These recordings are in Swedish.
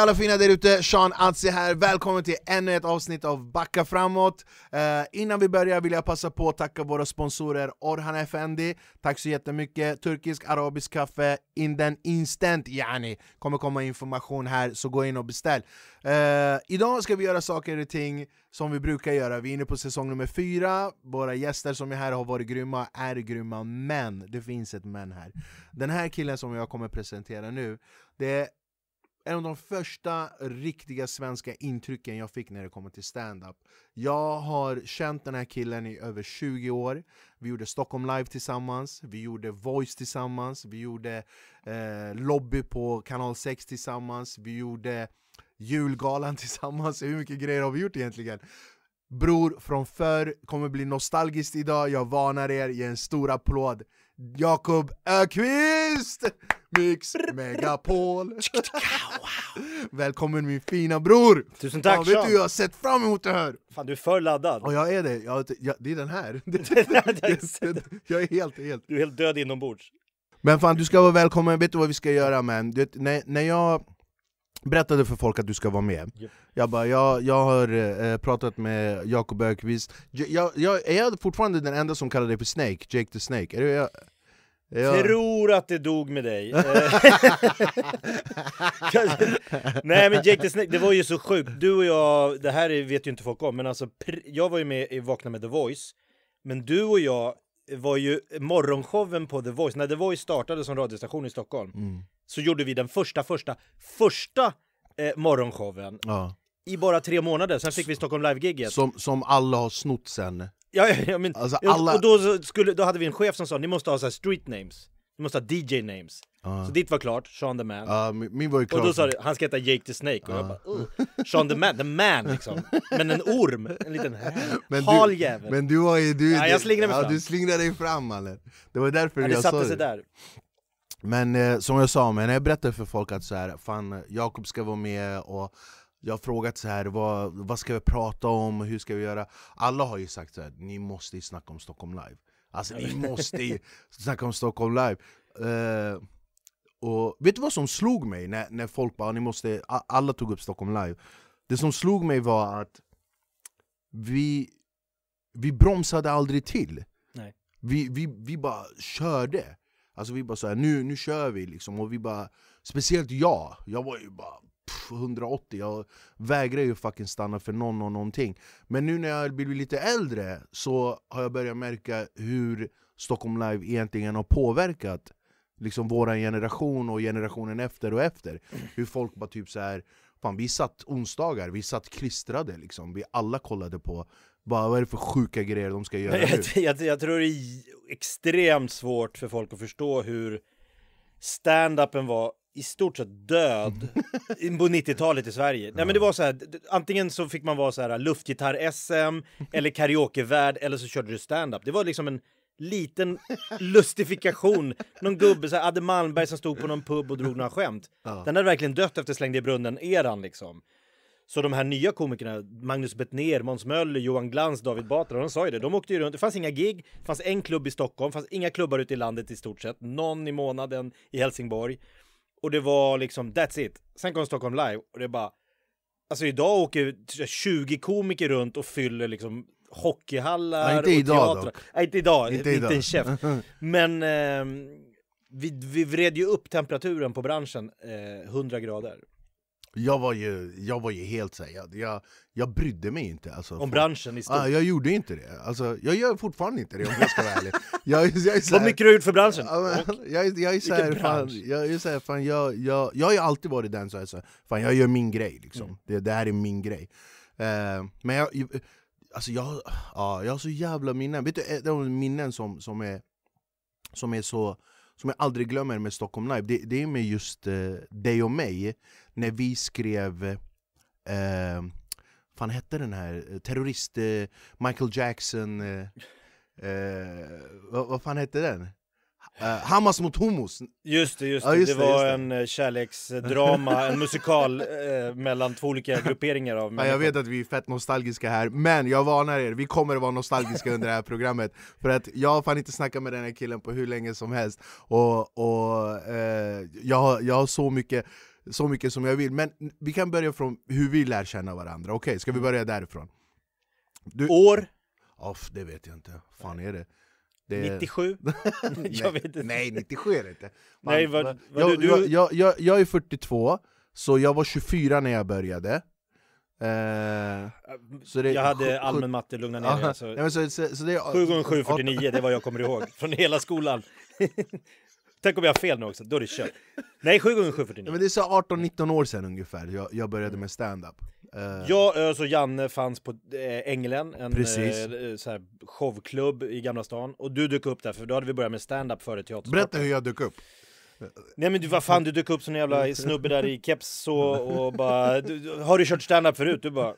Hej alla fina där ute, Sean Atzi här, välkommen till ännu ett avsnitt av Backa framåt. Eh, Innan vi börjar vill jag passa på att tacka våra sponsorer Orhan Efendi. Tack så jättemycket, turkisk arabisk kaffe in den instant yani. Kommer komma information här, så gå in och beställ. Eh, Idag ska vi göra saker och ting som vi brukar göra, vi är inne på säsong nummer fyra. Våra gäster som är här har varit grymma, är grymma, men det finns ett men här. Den här killen som jag kommer presentera nu, det är en av de första riktiga svenska intrycken jag fick när det kommer till stand-up. Jag har känt den här killen i över 20 år. Vi gjorde Stockholm Live tillsammans, vi gjorde Voice tillsammans, vi gjorde eh, Lobby på kanal 6 tillsammans, vi gjorde Julgalan tillsammans, hur mycket grejer har vi gjort egentligen? Bror från förr kommer bli nostalgiskt idag, jag varnar er, ge en stor applåd. Jakob Ökvist! Mix Megapol Välkommen min fina bror! Tusen tack ja, Vet Sean. du, jag har sett fram emot det här! Fan du är för laddad. Och jag är det, jag, jag, det är den här Jag är helt, helt Du är helt död inombords. Men fan du ska vara välkommen, vet du vad vi ska göra man? Du vet, när, när jag berättade för folk att du ska vara med Yep. Jag bara, jag, jag har eh, pratat med Jakob Ökvist jag, jag, jag, Är jag fortfarande den enda som kallar dig för Snake? Jake the Snake? Är det jag? jag... Tror att det dog med dig. Nej men Jake the Snake, det var ju så sjukt. Du och jag, det här är- vet ju inte folk om, men alltså jag var ju med i Vakna med The Voice. Men du och jag var ju morgonshowen på The Voice, när The Voice startade som radiostation i Stockholm. Mm. Så gjorde vi den första, första, första eh, morgonshowen Ja. i bara tre månader, sen fick vi Stockholm Live-giget. Som, som alla har snott sen Ja, ja, ja, men, Alltså, ja, alla- och då, skulle, då hade vi en chef som sa ni måste ha så street names, ni måste ha DJ names. Ja. Så ditt var klart, Sean the man. Ja, min, var ju klar och då sa du, han ska heta Jake the Snake, och jag bara uh, Sean the man, the man liksom. Men en orm, en liten Men hal du, jävel. men du var ju... Du, Ja, jag slingrade mig ja, fram. Du slingrade dig fram mannen Det var därför ja, det jag sa satte sig det där. Men eh, som jag sa, men när jag berättar för folk att så här, fan, Jakob ska vara med och jag har frågat så här, vad, vad ska vi prata om, hur ska vi göra? Alla har ju sagt så här, ni måste ju snacka om Stockholm live. Alltså ni måste ju snacka om Stockholm live. Eh, Och vet du vad som slog mig när, när folk bara, ni måste, alla tog upp Stockholm live. Det som slog mig var att vi, vi bromsade aldrig till. Nej. vi, vi, vi bara körde Alltså vi bara såhär, nu, nu kör vi liksom, och vi bara Speciellt jag, jag var ju bara pff, 180, jag vägrar ju fucking stanna för någon och någonting. Men nu när jag blivit lite äldre så har jag börjat märka hur Stockholm Live egentligen har påverkat liksom vår generation och generationen efter och efter. Hur folk bara typ så här Fan vi satt onsdagar, vi satt klistrade liksom, vi alla kollade på bara, vad är det för sjuka grejer de ska göra nu? Jag, jag, tror det är extremt svårt för folk att förstå hur stand-upen var i stort sett död på 90-talet i Sverige. Nej men det var så här, antingen så fick man vara så här luftgitarr-SM eller karaokevärld eller så körde du stand-up. Det var liksom en liten lustifikation. Någon gubbe, så här, Adde Malmberg som stod på någon pub och drog några skämt. Ja. Den hade verkligen dött efter Slängde i brunnen-eran liksom. Så de här nya komikerna, Magnus Bettner, Måns Möller, Johan Glans, David Batra, de sa ju det. De åkte ju runt, det fanns inga gig, det fanns en klubb i Stockholm, det fanns inga klubbar ute i landet i stort sett. Någon i månaden i Helsingborg. Och det var liksom, that's it. Sen kom Stockholm Live och det är bara... Alltså idag åker 20 komiker runt och fyller liksom hockeyhallar Ja, inte och idag teatrar. dock. Nej, inte idag, Inte inte, idag. en käft. Men ehm, vi, vi vred ju upp temperaturen på branschen eh, 100 grader. Jag var ju, jag var ju helt såhär, jag, jag, jag brydde mig inte alltså, Om branschen i stort. ah, Jag gjorde inte det, alltså, jag gör fortfarande inte det om jag ska vara ärlig jag, jag, är Vad mycket du har gjort för branschen? Ja, men, jag, jag är såhär, Vilken fan, bransch? jag, är såhär, fan, jag, jag, jag har ju alltid varit den som är såhär, fan jag gör min grej liksom. Mm. det, det här är min grej Eh, Men jag, alltså jag, ja, jag har så jävla minnen, vet du av de minnen som, som, är, som är så som jag aldrig glömmer med Stockholm Live, det, det är med just eh, dig och mig När vi skrev, eh, fan hette den här, terrorist, eh, Michael Jackson eh, eh, vad, vad fan hette den? Uh, Hamas mot hummus! Just det, just Ja, det. just det det, var just det. en eh, kärleksdrama, en musikal eh, mellan två olika grupperingar av Ja, människor. jag vet att vi är fett nostalgiska här, men jag varnar er, vi kommer att vara nostalgiska under det här programmet För att jag har fan inte snackat med den här killen på hur länge som helst Och, och eh, jag, har, jag har så mycket så mycket som jag vill. Men vi kan börja från hur vi lär känna varandra. Okej, ska vi börja därifrån? Du, År? Off, det vet jag inte. fan är det? det är... 97? jag vet inte. Nej, 97 är det inte. Man, Nej, vad- vad jag, du- Jag, jag, jag, jag är 42, så jag var 24 när jag började. Eh, så det, Jag hade allmän matte, lugna ner dig. Alltså. så, så, så det är, 7 gånger 7 49, det är vad jag kommer ihåg från hela skolan. Tänk om jag har fel nu också, då är det kört. Nej, 7 gånger 7 Ja, 49. men det är så 18-19 år sedan ungefär jag, jag började med stand-up. Eh, Jag, Ös och Janne fanns på äh, Ängelen, en Precis. eh, så här, showklubb i Gamla stan. Och du dök upp där, för då hade vi börjat med stand-up före teaterstarten. Berätta hur jag dök upp. Nej men du, vad fan, du dök upp som en jävla snubbe där i keps så, och bara du- Har du kört stand-up förut? Du bara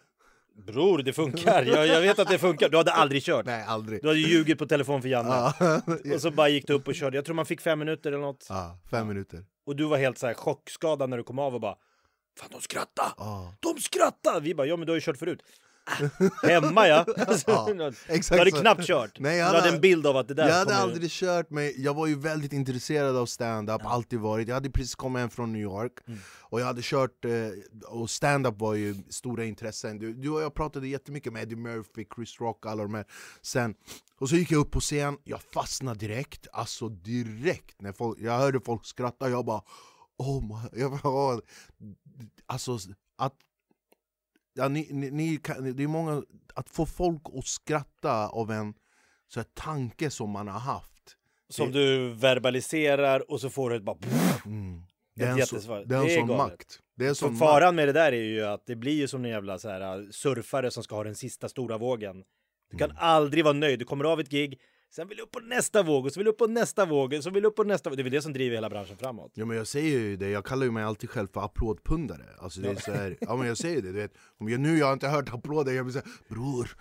Bror, det funkar. Jag, jag vet att det funkar. Du hade aldrig kört. Nej, aldrig. Du hade ljugit på telefon för Janne. Ja, Och så bara gick du upp och körde. Jag tror man fick fem minuter eller något. ja, fem minuter. Och du var helt så här chockskadad när du kom av och bara Fan de skrattar! Ja. De skrattar! Vi bara ja men du har ju kört förut. Hemma ja! Ja, du exakt hade så. knappt kört. Nej, jag du hade hade- en bild av att det där Jag hade aldrig kört, men jag var ju väldigt intresserad av stand-up, alltid varit. Jag hade precis kommit hem från New York, Mm. och jag hade kört, eh, och stand-up var ju stora intressen. Du, du och jag pratade jättemycket med Eddie Murphy, Chris Rock, alla de här. Sen, och så gick jag upp på scen, jag fastnade direkt, alltså direkt. När folk, jag hörde folk skratta, jag bara oh my, jag bara. Alltså att Ja, ni, ni, ni kan, det är många, att få folk att skratta av en så här, tanke som man har haft. Som du verbaliserar och så får du ett bara... Mm. Det är en, så, det är en Det sån galet. makt. Det är sån faran med det där är ju att det blir ju som en jävla så här, surfare som ska ha den sista stora vågen. Du kan aldrig vara nöjd. Du kommer av ett gig, sen vill upp på nästa våg och så vill upp på nästa våg och så vill upp på nästa våg. Det är väl det som driver hela branschen framåt. Ja men jag säger ju det, jag kallar ju mig alltid själv för applådpundare. Alltså det är så här, ja men jag säger det, du vet. Om jag, nu jag har inte hört applåder, jag blir såhär bror.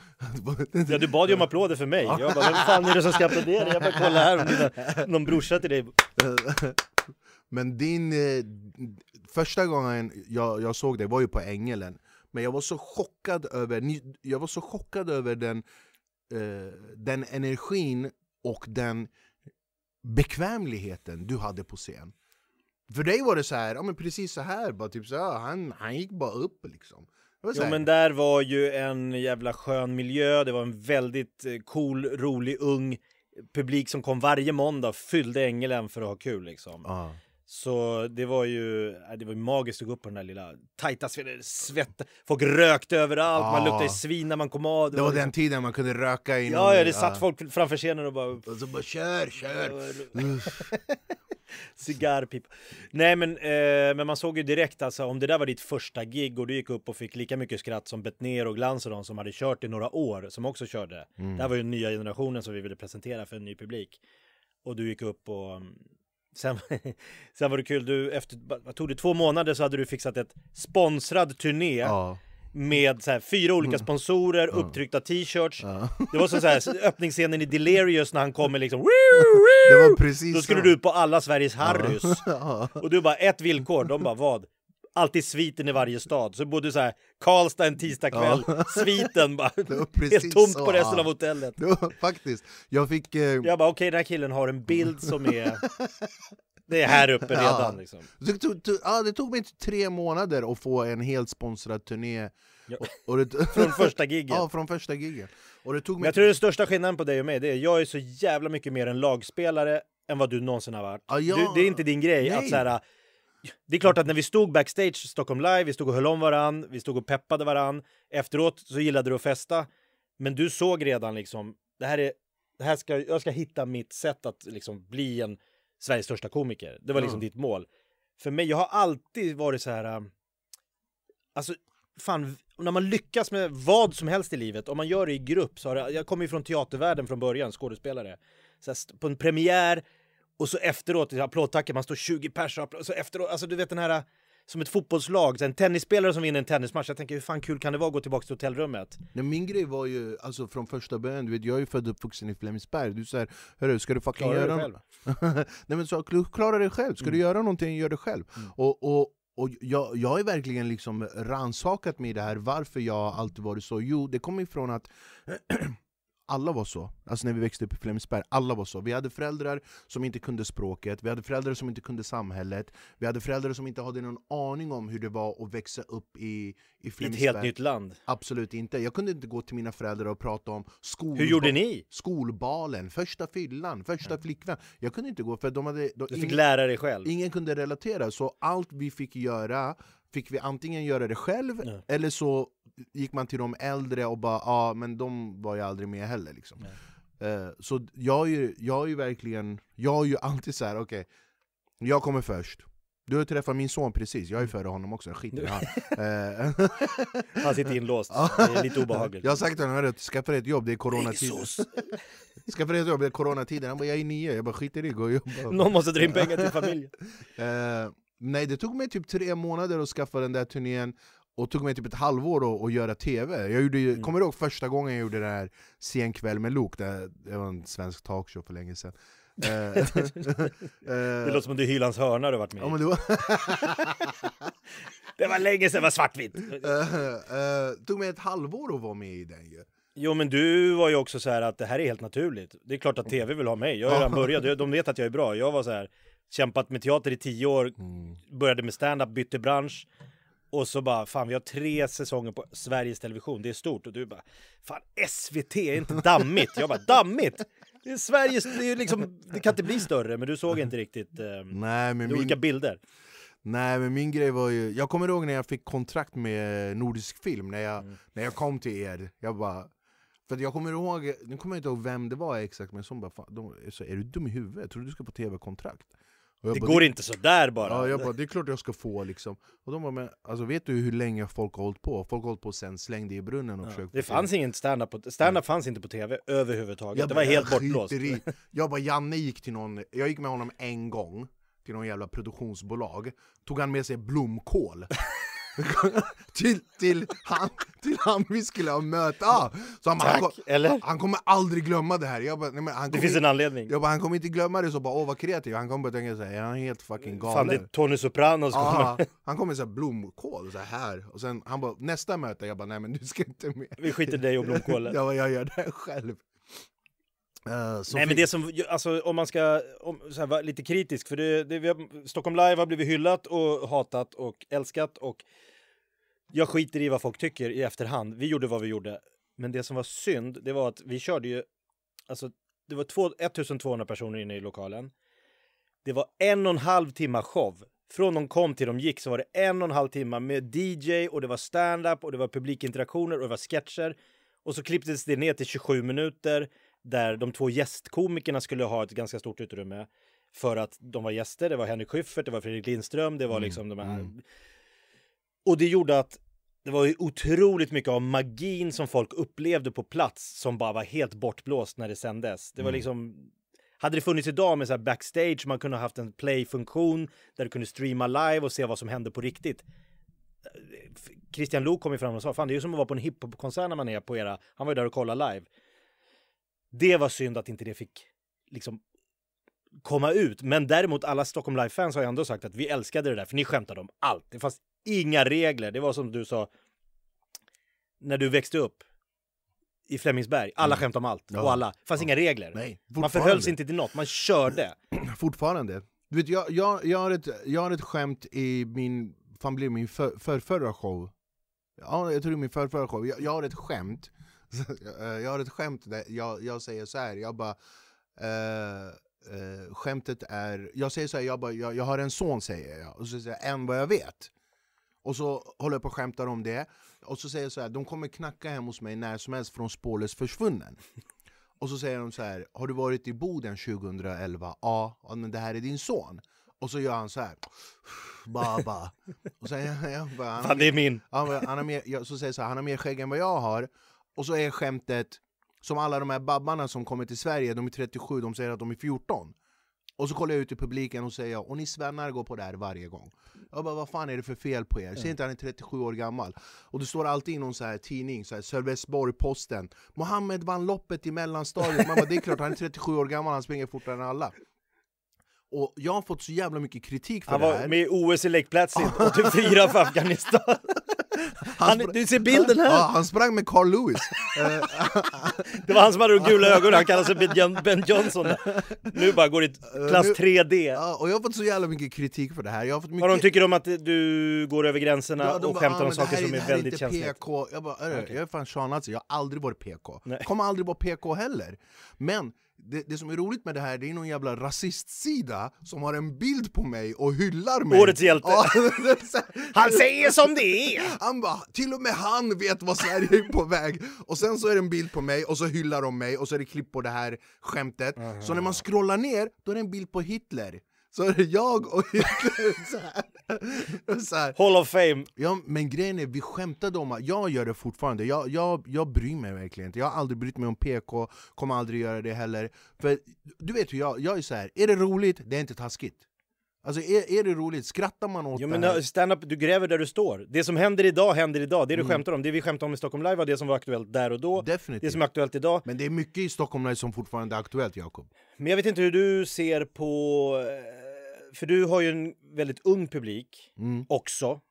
Ja, du bad ju om applåder för mig. Jag bara, vem fan är det som ska applådera? Jag bara, kolla här, om dina, någon brorsa till dig. Men din, eh, första gången jag, jag såg dig var ju på Ängelen Men jag var så chockad över, jag var så chockad över den, eh, den energin och den bekvämligheten du hade på scen För dig var det så här, ja men precis så här, bara typ så här, han, han gick bara upp liksom Jo men där var ju en jävla skön miljö, det var en väldigt eh, cool, rolig, ung publik som kom varje måndag, fyllde Ängelen för att ha kul liksom. ja. Så det var ju äh, det var magiskt att gå upp på den där lilla tajta svett. Folk rökte överallt, man Ja. luktade svin när man kom av. Det var liksom- den tiden man kunde röka i Ja, ja, det satt folk framför scenen och bara Och så bara kör, kör! Cigarrpipa. Nej men, eh, men man såg ju direkt alltså om det där var ditt första gig och du gick upp och fick lika mycket skratt som Betnér och Glans och de som hade kört i några år, som också körde. Mm. Det här var ju nya generationen som vi ville presentera för en ny publik. Och du gick upp och sen, sen var det kul, du efter, vad tog det två månader så hade du fixat ett sponsrad turné Ja, med så här, fyra olika sponsorer, upptryckta t-shirts. ja. Det var som så här, öppningsscenen i Delirious när han kommer liksom Det var precis Då skulle så. du ut på alla Sveriges Harrys. Ja. Och du bara, ett villkor. De bara, vad? Alltid sviten i varje stad. Så bodde så här, Karlstad en tisdagkväll, sviten bara, helt tomt så, på resten ja. av hotellet. Var, faktiskt, jag fick... Eh, Jag bara, okej den här killen har en bild som är, det är här uppe redan Ja. liksom. det, tog, tog, ja, det tog mig tre månader att få en helt sponsrad turné. Ja. Och, och det, Från första giget. Ja, från första gigen. Och det tog mig... jag tror den största skillnaden på dig och mig, det är jag är så jävla mycket mer en lagspelare än vad du någonsin har varit. Ja, ja. Du, det är inte din grej Nej. att så här, det är klart att när vi stod backstage Stockholm live, vi stod och höll om varann, vi stod och peppade varann. Efteråt så gillade du att festa. Men du såg redan liksom, det här är, det här ska, jag ska hitta mitt sätt att liksom bli en Sveriges största komiker. Det var liksom Ja. ditt mål. För mig, jag har alltid varit så här, um, alltså fan, när man lyckas med vad som helst i livet, om man gör det i grupp, så har det, jag kommer ju från teatervärlden från början, skådespelare. Så här, på en premiär, och så efteråt, i applådtacken, man står 20 pers och så efteråt, alltså du vet den här, som ett fotbollslag, en tennisspelare som vinner en tennismatch, jag tänker hur fan kul kan det vara att gå tillbaka till hotellrummet? Nej, min grej var ju, alltså från första början, du vet, jag är ju född och uppvuxen i Flemingsberg, du säger hörru, ska du fucking Klarar göra själv? Nej men så, klara dig själv, ska du göra någonting, gör det själv. Mm. Och, och, och jag, jag har verkligen liksom ransakat mig i det här, varför jag alltid varit så. Jo, det kommer ifrån att alla var så. Alltså när vi växte upp i Flemingsberg, alla var så. Vi hade föräldrar som inte kunde språket, vi hade föräldrar som inte kunde samhället, vi hade föräldrar som inte hade någon aning om hur det var att växa upp i, i I ett Flemingsberg. helt nytt land. Absolut inte. Jag kunde inte gå till mina föräldrar och prata om skol... Hur gjorde ni? skolbalen, första fyllan, första flickvän. Jag kunde inte gå för de hade... De, Du fick ingen, lära dig själv. ingen kunde relatera, så allt vi fick göra fick vi antingen göra det själv, Ja. eller så gick man till de äldre och bara ja, men de var ju aldrig med heller liksom. Eh, så jag är, ju, jag är ju verkligen, jag är ju alltid så här: okej, jag kommer först. Du har träffat min son precis, jag är före honom också, jag skiter i han. Eh, Han sitter inlåst. Det är lite obehagligt. Jag har sagt till honom att skaffa dig ett jobb, det är coronatider. Skaffa dig ett jobb, det är coronatider. Han bara jag är nio, jag bara skiter i det, gå och jobba. Någon måste dra in pengar till familjen. Nej, det tog mig typ tre månader att skaffa den där turnén och tog mig typ ett halvår att, göra TV. Jag gjorde, Mm. kommer du ihåg första gången jag gjorde det här Sen kväll med Lok? Det, det var en svensk talkshow för länge sedan. Eh, Det eh, låter som du är Hylands hörna du varit med ja, i. men det, var, Det var länge sedan det var svartvitt. eh, tog mig ett halvår att vara med i den ju. Jo men du var ju också så här att det här är helt naturligt. Det är klart att tv vill ha mig. Jag har redan börjat, de vet att jag är bra. Jag var så här, kämpat med teater i tio år, började med stand-up, bytte bransch. Och så bara, fan vi har tre säsonger på Sveriges Television, det är stort. Och du bara, fan SVT är inte dammigt. Jag bara, dammigt? Det är Sveriges, det är liksom, det kan inte bli större. Men du såg inte riktigt eh, Nej men, olika min, bilder. nej men min grej var ju, jag kommer ihåg när jag fick kontrakt med Nordisk Film, när jag, Mm. när jag kom till er, jag bara för jag kommer ihåg, nu kommer jag inte ihåg vem det var exakt, men som bara fan, de, så, är du dum i huvudet? Tror du du ska på tv-kontrakt? Det bara, går inte så där bara. Ja, jag bara, det är klart jag ska få liksom. Och de bara, men alltså, vet du hur länge folk har hållit på? Folk har hållit på sen slängde i brunnen och Ja, försökt det fanns ingen stand-up, på- stand-up fanns inte på tv överhuvudtaget. Jag det bara, var helt bortblåst. i. Jag bara, Janne gick till någon, jag gick med honom en gång till någon jävla produktionsbolag, tog han med sig blomkål till, till, han, till han vi skulle ha möte. Ah, så han, han, Tack, kom, eller? han kommer aldrig glömma det här. Jag bara, nej, men han Det kommer, finns en anledning. jag bara, han kommer inte glömma det, så bara åh vad kreativ. Han kommer bara tänka såhär, är han helt fucking galen? Fan, det är Tony Soprano som Ja, kommer. han kom med så här blomkål så här och sen han bara nästa möte, jag bara nej men du ska inte med. Vi skiter i dig och blomkålen. Jag bara, jag gör det själv. Så Nej men det som, alltså om man ska om, här, vara lite kritisk, för det, det, vi har, Stockholm Live har blivit hyllat och hatat och älskat och jag skiter i vad folk tycker i efterhand. Vi gjorde vad vi gjorde. Men det som var synd, det var att vi körde ju, alltså det var två, 1200 personer inne i lokalen. Det var en och en halv timma show. Från de kom till de gick så var det en och en halv timme med DJ och det var stand-up och det var publikinteraktioner och det var sketcher. Och så klipptes det ner till 27 minuter där de två gästkomikerna skulle ha ett ganska stort utrymme för att de var gäster. Det var Henrik Schyffert, det var Fredrik Lindström, det var liksom de här. Och det gjorde att det var ju otroligt mycket av magin som folk upplevde på plats som bara var helt bortblåst när det sändes. Det var Mm. liksom hade det funnits idag med så backstage, man kunde ha haft en play-funktion där du kunde streama live och se vad som hände på riktigt. Christian Lok kom ju fram och sa, fan det är ju som att vara på en hiphop-konsert när man är på era, han var ju där och kollade live. Det var synd att inte det fick liksom komma ut. Men däremot alla Stockholm Live-fans har ändå sagt att vi älskade det där, för ni skämtade om allt. Det fanns inga regler. Det var som du sa, när du växte upp i Flemingsberg, alla skämtade om allt. Ja. Och alla. Det fanns inga regler. Nej, Man förhöll sig inte till något, man körde. Fortfarande. Du vet, jag, jag, jag, har ett, jag har ett skämt i min, fan blir min för, för, förra show. Ja, jag tror det är min för, förra show. Jag, jag har ett skämt. Jag har ett skämt där jag, jag säger så här. jag bara... Eh, eh, skämtet är... Jag säger så här, jag, bara, jag, jag har en son säger jag. Och så säger jag, än vad jag vet. Och så håller jag på och skämtar om det. Och så säger jag så här, de kommer knacka hem hos mig när som helst från spårlöst försvunnen. Och så säger de så här, har du varit i Boden 2011? Ja, ja men det här är din son. Och så gör han så här. Baba. Och så, jag, jag bara, han, Fan, det är min. han, han har mer, jag, så säger så här, han har mer skägg än vad jag har. Och så är skämtet, som alla de här babbarna som kommer till Sverige, de är 37, de säger att de är 14. Och så kollar jag ut i publiken och säger och ni svennar går på det här varje gång. Jag bara, vad fan är det för fel på er? Ser inte han är 37 år gammal? Och det står alltid i någon så här tidning, så här, Sölvesborg-Posten Mohammed vann loppet i mellanstadiet, man bara, det är klart han är 37 år gammal, han springer fortare än alla Och jag har fått så jävla mycket kritik för Han det var här med i OS i lekplats 84 för Afghanistan. Han, du ser bilden här! Ja, han sprang med Carl Lewis. Eh, Det var han som hade de gula ögonen, han kallar sig Ben Johnson. Nu bara går i klass nu- 3D. ja, och jag har fått så jävla mycket kritik för det här. Jag har fått mycket... Vad de tycker om att du går över gränserna Ja, och bara, skämtar "Ah, om det saker här som det är väldigt känsligt. PK. Jag bara, "Örre, Okej. jag är fan shanazi, jag har aldrig varit PK. Nej. Kommer aldrig vara PK heller. Men det, det som är roligt med det här, det är någon jävla rasistsida som har en bild på mig och hyllar mig. Årets hjälte. Han säger som det är! Han bara, till och med han vet vad Sverige är på väg. Och sen så är det en bild på mig, och så hyllar de mig, och så är det klipp på det här skämtet. Så när man scrollar ner, då är det en bild på Hitler. Så är det jag och Hitler. Så här. Så här. Hall of fame. Ja, men grejen är, vi skämtade om att jag gör det fortfarande, jag, jag, jag bryr mig verkligen inte Jag har aldrig brytt mig om PK, kommer aldrig göra det heller För du vet hur jag, jag är så här. är det roligt, det är inte taskigt Alltså är, är det roligt, skrattar man åt Jo, det här? stand up, du gräver där du står. Det som händer idag händer idag. Det du Mm. skämtar om, det vi skämtade om i Stockholm Live var det som var aktuellt där och då. Definitivt Det som är aktuellt idag. Men det är mycket i Stockholm Live som fortfarande är aktuellt Jakob Men jag vet inte hur du ser på... För du har ju en väldigt ung publik mm. också. Och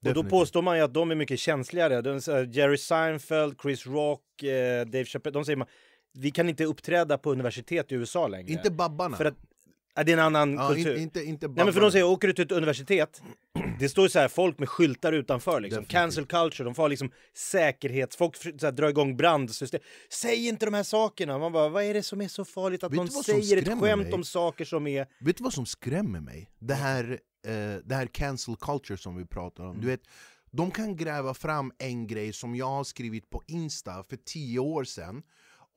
då Definitivt. påstår man ju att de är mycket känsligare. De, Jerry Seinfeld, Chris Rock, eh, Dave Chappelle. De säger man, vi kan inte uppträda på universitet i USA längre. Inte Babbarna För att, ja, det är en annan ja, kultur. in, inte, inte Nej men för de säger, åker du till ett universitet, det står så här folk med skyltar utanför liksom. Definitivt. Cancel culture, de får liksom säkerhets... Folk så här, drar igång brandsystem. Säg inte de här sakerna! Man bara, vad är det som är så farligt att Vet någon säger ett skämt mig? om saker som är... Vet du vad som skrämmer mig? Det här, eh, det här cancel culture som vi pratar om. Mm. Du vet, de kan gräva fram en grej som jag har skrivit på Insta för tio år sedan,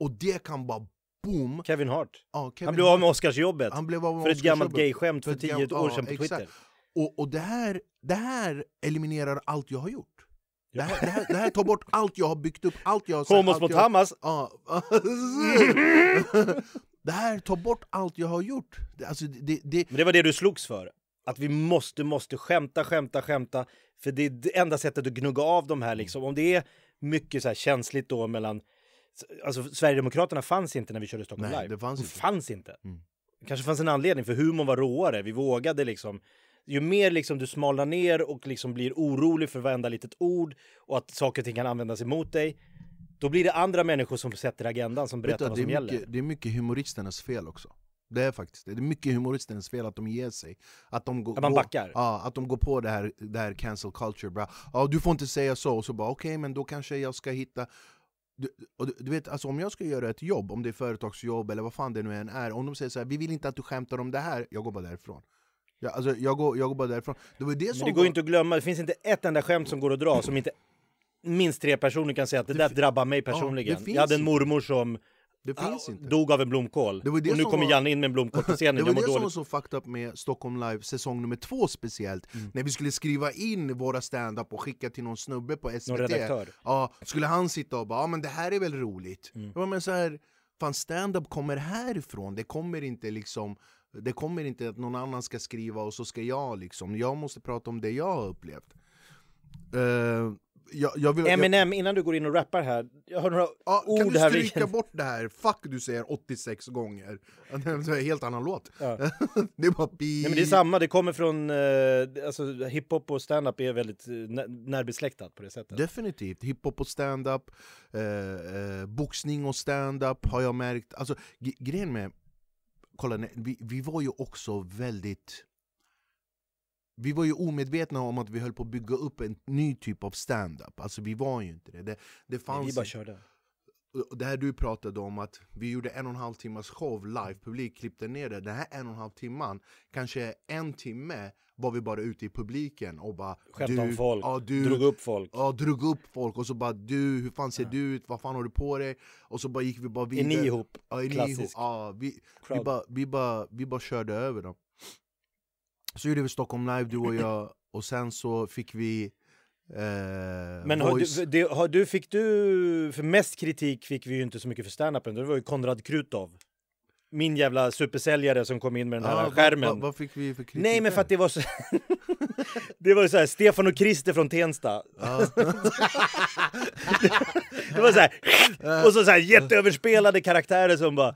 och det kan bara boom! Kevin Hart. Ja, Kevin Han blev av med Oscarsjobbet. han blev av med För ett gammalt gayskämt för ett tio gammalt- år sedan på exakt. Twitter. Och, och det, här, det här eliminerar allt jag har gjort. Det här, det, här, det här tar bort allt jag har byggt upp, allt jag har sagt, Homos mot jag- Hamas. Ja. det här tar bort allt jag har gjort. Alltså, det, det, Men det var det du slogs för. Att vi måste, måste skämta, skämta, skämta. För det är det enda sättet att gnugga av de här liksom. Om det är mycket så här känsligt då mellan... Alltså Sverigedemokraterna fanns inte när vi körde Stockholm Nej, Live. det fanns De inte. fanns inte. Mm. Det kanske fanns en anledning för humorn var råare. Vi vågade liksom. Ju mer liksom du smalnar ner och liksom blir orolig för varenda litet ord och att saker och ting kan användas emot dig. Då blir det andra människor som sätter agendan, som berättar du, vad det, som är gäller. mycket, det är mycket humoristernas fel också. Det är faktiskt det. Det är mycket humoristernas fel att de ger sig. Att de går, Att man går- backar. Ja, att de går på det här, det här cancel culture. Bra. Ja, du får inte säga så, och så bara okej, men då kanske jag ska hitta... Du, och du, du vet, alltså om jag ska göra ett jobb, om det är företagsjobb eller vad fan det nu än är, om de säger så här, vi vill inte att du skämtar om det här, jag går bara därifrån. Jag, alltså, jag, går, jag går bara därifrån. Det var det Men som det går var- inte att glömma, det finns inte ett enda skämt som går att dra som inte minst tre personer kan säga att det, där drabbar mig personligen. finns jag hade en mormor som det finns ah, inte. dog av en blomkål. Det var det och nu kommer var- Janne in med en blomkål på scenen. Det var det som var så fucked up med Stockholm Live säsong nummer två speciellt, när vi skulle skriva in våra stand-up och skicka till någon snubbe på SVT Någon redaktör. Ja, skulle han sitta och bara ja men det här är väl roligt? Mm. Ja, men så här, fan stand-up kommer härifrån, det kommer inte liksom det kommer inte att någon annan ska skriva och så ska jag liksom, jag måste prata om det jag har upplevt. Eh, jag, jag vill, jag, Eminem, innan du går in och rappar här. Jag har några ja, ord kan du här. stryka bort det här 'fuck' du säger 86 gånger? Det är en helt annan låt. Ja. det är bara. Nej, men det är samma, det kommer från... Eh, alltså, hiphop och stand-up är väldigt eh, nä- närbesläktat på det sättet. Definitivt. Hiphop och stand-up, eh, eh, boxning och stand-up har jag märkt. Alltså, grejen med... Kolla, vi, vi var ju också väldigt... Vi var ju omedvetna om att vi höll på att bygga upp en ny typ av stand-up. Alltså vi var ju inte det. Det, det Nej, fanns... vi bara körde. Det här du pratade om, att vi gjorde en och en halv timmas show live, publik klippte ner det. Den här en och en halv timman, kanske en timme var vi bara ute i publiken och bara Skämta om folk, ja, du, drog upp folk. Ja, drog upp folk och så bara du, hur fan ser du ut? Vad fan har du på dig? Och så bara gick vi bara Är vidare. ni ihop? Ja, är ni ihop? Ja, vi, vi, bara, vi, bara, vi bara körde över dem. Så gjorde vi Stockholm live, du och jag, och sen så fick vi eh, Men har voice. du, det, har du, fick du... För mest kritik fick vi ju inte så mycket för stand-upen. Det var ju Konrad Krutov. Min jävla supersäljare som kom in med den här vad- skärmen. Vad, vad fick vi för kritik Nej men för att det var så... det var så här, Stefan och Christer från Tensta. Det var så här, och så, så här jätteöverspelade karaktärer som bara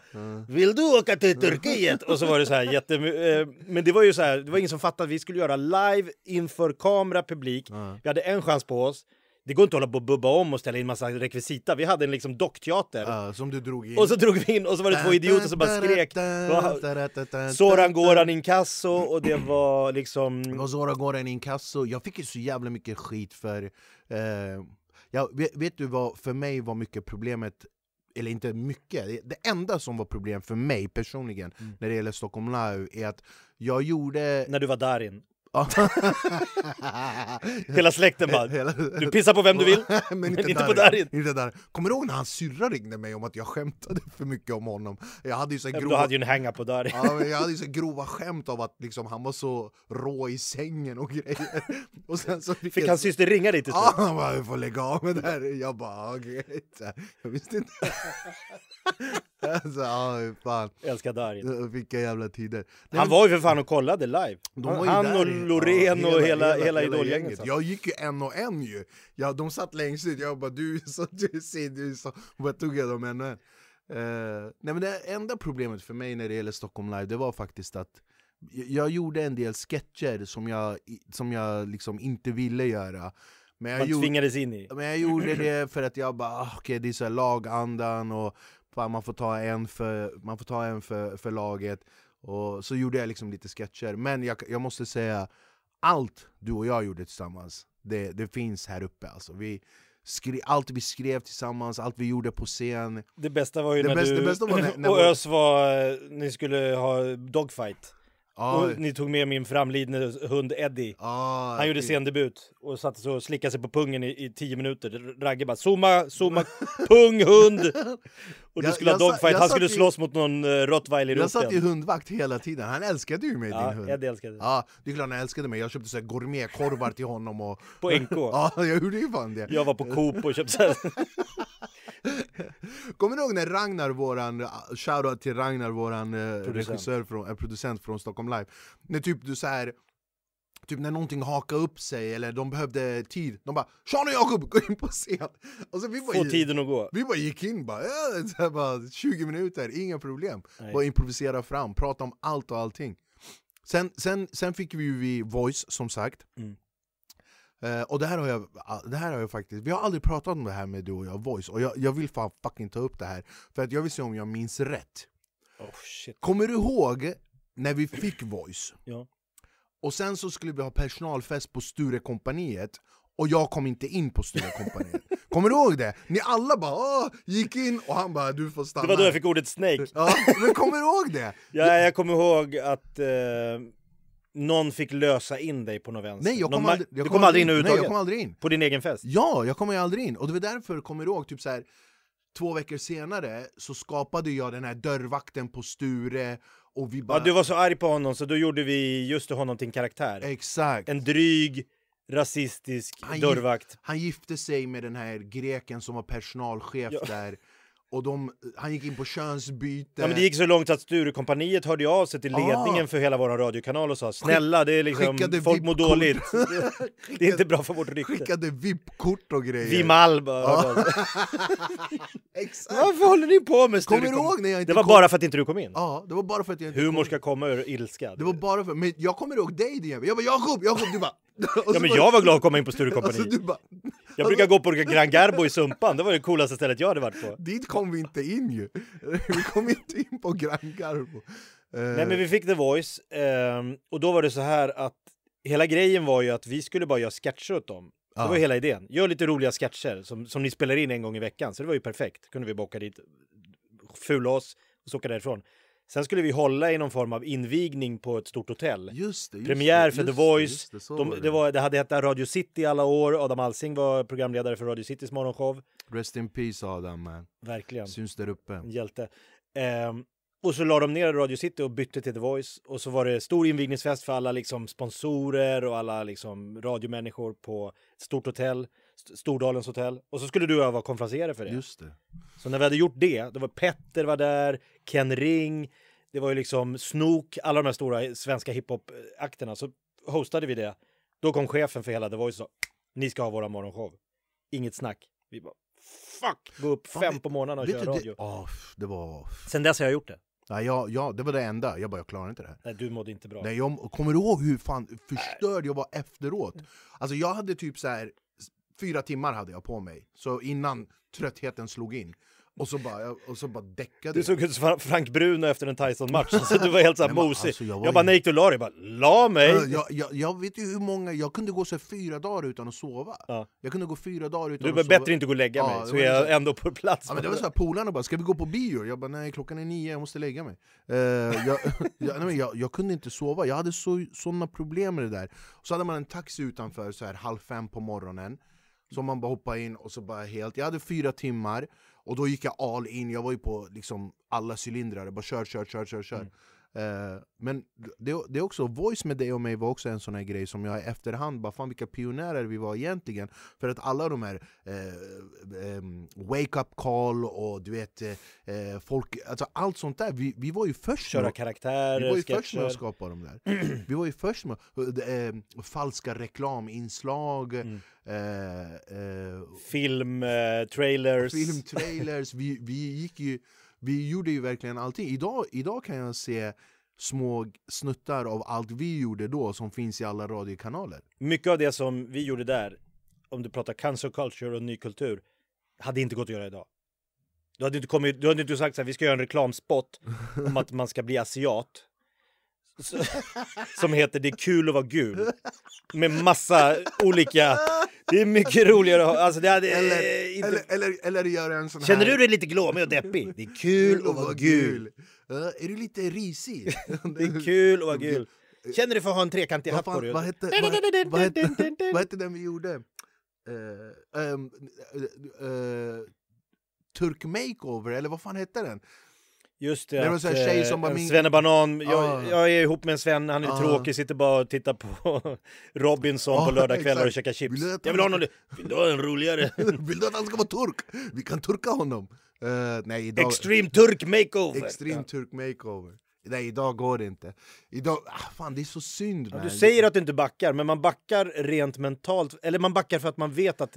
Vill du åka till Turkiet? Och så var det så här jätte... eh, Men det var ju så här, det var ingen som fattade att vi skulle göra live inför kamera, publik. Vi hade en chans på oss. Det går inte att hålla på och bubba om och ställa in massa rekvisita. Vi hade en liksom dockteater. Ja, som du drog in. Och så drog vi in och så var det två idioter som bara skrek. Soran Goran Inkasso och det var liksom... Det var Zora Goran Inkasso, jag fick ju så jävla mycket skit för... Eh, jag, vet, vet du vad för mig var mycket problemet eller inte mycket, det- det enda som var problem för mig personligen Mm. när det gäller Stockholm Live är att jag gjorde... När du var Darin. Ja. Hela släkten bara, Hela- du pissar på vem du vill. men men inte, inte på Darin. Inte Darin. Kommer du ihåg när hans syrra ringde mig om att jag skämtade för mycket om honom? Jag hade ju så här Du grova, hade ju en hänga på Darin. ja, jag hade ju så grova skämt av att liksom, han var så rå i sängen och grejer. Och sen så fick Fick jag hans syster ringa dig till Ja, slut? han bara, du får lägga av med det här. Jag bara, okej. Här, Jag visste inte. alltså, ja, fan. Älskar Darin. Vilka jävla tider. Han var ju för fan och kollade live. Han, han där och i- Loreen och hela, hela, gänget. Idolgänget. Jag gick ju en och en ju. Ja, de satt längst ut, jag bara du är så, du är så, du är så. Och bara tog jag dem en och en. Eh, nej men det enda problemet för mig när det gäller Stockholm Live, det var faktiskt att jag- gjorde en del sketcher som jag, som jag liksom inte ville göra. Men jag Man gjorde, tvingades in i. men jag gjorde det för att jag bara, ah, okej det är så lagandan och man får ta en för, man får ta en för, för laget. Och så gjorde jag liksom lite sketcher, men jag, jag måste säga, allt du och jag gjorde tillsammans, det, det finns här uppe alltså. Vi skri, allt vi skrev tillsammans, allt vi gjorde på scen. Det bästa var ju Det när bästa- du bästa var när- när och Ös var, ni skulle ha dogfight. Ja, Och ni tog med min framlidne hund Eddie. ja, Han gjorde scendebut och satt så och slickade sig på pungen i, i tio minuter. Ragge bara zooma, zooma, pung, hund! Och du skulle ha jag sa- dogfight, han skulle i- slåss mot någon uh, rottweiler i Jag satt Open. hundvakt hela tiden, han älskade ju mig Ja, din hund. Eddie älskade det. Ja, det är klart han älskade mig, jag köpte så här gourmetkorvar till honom och... På NK. Ja, jag gjorde ju fan det. Jag var på Coop och köpte så här. Kommer du ihåg när Ragnar, våran, shoutout till Ragnar, våran eh, Producent. regissör, från, eh, producent från Stockholm Live När typ du så här Typ när någonting hakade upp sig eller de behövde tid, de bara “Sean och Jakob, gå in på scen!” och så vi bara, Få tiden att gå. vi bara gick in bara, ja, bara 20 minuter, inga problem Nej. Bara improvisera fram, prata om allt och allting Sen, sen, sen fick vi ju vi Voice som sagt Mm. Eh, och det här, har jag, det här har jag faktiskt, vi har aldrig pratat om det här med du och jag, Voice, och jag, jag vill fan fucking ta upp det här För att jag vill se om jag minns rätt Oh. Kommer du ihåg när vi fick Voice? Ja. Och sen så skulle vi ha personalfest på Sturekompaniet och jag kom inte in på Sturekompaniet Kommer du ihåg det? Ni alla bara Åh! gick in och han bara du får stanna Det var då jag fick ordet snake. Ja, men kommer du ihåg det? Ja, jag kommer ihåg att eh, någon fick lösa in dig på något vänster. Nej jag Någon kom aldrig, jag du kom aldrig in Nej överhuvudtaget? jag kom aldrig in På din egen fest? Ja, jag kommer ju aldrig in. Och det var därför, kommer du ihåg, typ så här, två veckor senare så skapade jag den här dörrvakten på Sture och vi bara... Ja, du var så arg på honom så då gjorde vi just honom till en karaktär. Exakt. En dryg, rasistisk Han dörrvakt. Han gifte sig med den här greken som var personalchef Ja. där. Och de, han gick in på könsbyte. Ja, men det gick så långt att Sturekompaniet hörde av sig till Ah. ledningen för hela vår radiokanal och sa snälla, det är liksom, folk mår VIP-kort." dåligt. Det är inte bra för vårt rykte. Skickade VIP-kort och grejer. Vi Malm bara sig. Exakt. Varför håller ni på med Kommer du Sturekom- ihåg när jag inte Det var kom? bara för att inte du kom in. Ja, det var bara för att jag inte Humor kom. ska komma ur ilska. Det var bara för, men jag kommer ihåg dig din jävel. Jag bara Jakob, Jakob, du bara... Ja men jag var glad att komma in på Alltså Sturecompagniet. bara... Jag brukar gå på Gran Garbo i Sumpan, det var det coolaste stället jag hade varit på. Dit kom vi inte in ju. Vi kom inte in på Gran Garbo. Eh, Nej men vi fick The Voice, ehm, och då var det så här att hela grejen var ju att vi skulle bara göra sketcher åt dem. Det var hela idén. Gör lite roliga sketcher som, som ni spelar in en gång i veckan, så det var ju perfekt. kunde vi bara åka dit, fula oss och så åka därifrån. Sen skulle vi hålla i någon form av invigning på ett stort hotell. Just det, just Premiär det, för The det, Voice. det, så De, det, var, det hade hetat Radio City alla år. Adam Alsing var programledare för Radio Citys morgonshow. Rest in peace Adam man. Verkligen. Syns där uppe. En hjälte. Ehm, och så la de ner Radio City och bytte till The Voice. Och så var det stor invigningsfest för alla liksom, sponsorer och alla liksom, radiomänniskor på ett stort hotell. St- Stordalens hotell. Och så skulle du och jag vara konferenser för det. Just det. Så när vi hade gjort det, då var Petter var där, Ken Ring, det var ju liksom Snook, alla de här stora svenska hiphop-akterna. Så hostade vi det. Då kom chefen för hela The Voice och sa ni ska ha våra morgonshow. Inget snack. Vi bara fuck, gå upp Fan, fem vet- på morgonen och köra radio. det, oh, det var... Sen dess har jag gjort det. Nej, jag, jag, det var det enda. Jag bara, jag klarar inte det här. Nej, du mådde inte bra. Nej, jag kommer du ihåg hur fan förstörd jag var efteråt? Alltså jag hade typ så här fyra timmar hade jag på mig, så innan tröttheten slog in. Och så bara, jag- och så bara däckade Du såg ut som Frank Bruno efter en Tyson-match, så du var helt såhär Nej, men mosig. alltså, jag jag, var bara, ju- när gick du och la dig? Jag bara, la mig! jag, jag, jag, jag vet ju hur många, jag kunde gå så här fyra dagar utan att sova. Ja. Jag kunde gå fyra dagar utan Du att bara, sova. bättre inte gå och lägga Ja, mig, det så var är jag liksom- ändå på plats. Ja, men det var så här, polarna bara 'Ska vi gå på bio?' Jag bara 'Nej, klockan är nio, jag måste lägga mig' Eh, jag, jag, nej, men jag, jag kunde inte sova, jag hade så, såna problem med det där Så hade man en taxi utanför så här halv fem på morgonen Så man bara hoppade in och så bara helt Jag hade fyra timmar och då gick jag all in, jag var ju på liksom alla cylindrar, jag bara kör, kör, kör, kör, kör. Mm. Eh, Men det, det är också, voice med dig och mig var också en sån här grej som jag i efterhand bara fan vilka pionjärer vi var egentligen För att alla de här ehm, wake up call och du vet, eh, folk, alltså allt sånt där, vi, vi var ju först Köra med, karaktärer, vi var ju först med att sketcher. skapa de där Vi var ju först med falska reklaminslag, Mm. eh, eh, Film, eh, trailers. filmtrailers, vi, vi gick ju vi gjorde ju verkligen allting. Idag, idag kan jag se små snuttar av allt vi gjorde då som finns i alla radiokanaler. Mycket av det som vi gjorde där, om du pratar cancel culture och ny kultur, hade inte gått att göra idag. Du hade inte, kommit, du hade inte sagt att vi ska göra en reklamspot om att man ska bli asiat. Som heter Det är kul att vara gul. Med massa olika... Det är mycket roligare att ha... Alltså det hade, Eller, eh, inte, eller, eller, eller göra en sån Känner här... du dig lite glåmig och deppig? Det är kul att vara gul. Ja, är du lite risig? Det är kul att vara gul. Känner du för att ha en trekantig hatt på dig? vad, hette, vad, vad, hette, vad hette den vi gjorde? Uh, um, uh, Turk Makeover, eller vad fan hette den? Just det, Det att, tjej eh, som bara en min- Svennebanan, jag, Ah. jag är ihop med en Sven, han är Ah. tråkig, sitter bara och tittar på Robinson på Ah, lördagskvällar och käkar chips. Vill Jag vill ha någon, vill du ha en roligare? Vill du att han ska vara turk? Vi kan turka honom! Eh, nej, idag, Extreme Turk Makeover! Extreme Ja. Turk Makeover. Nej, idag går det inte. Idag, ah, fan det är så synd. Ja. Du säger att du inte backar, men man backar rent mentalt, eller man backar för att man vet att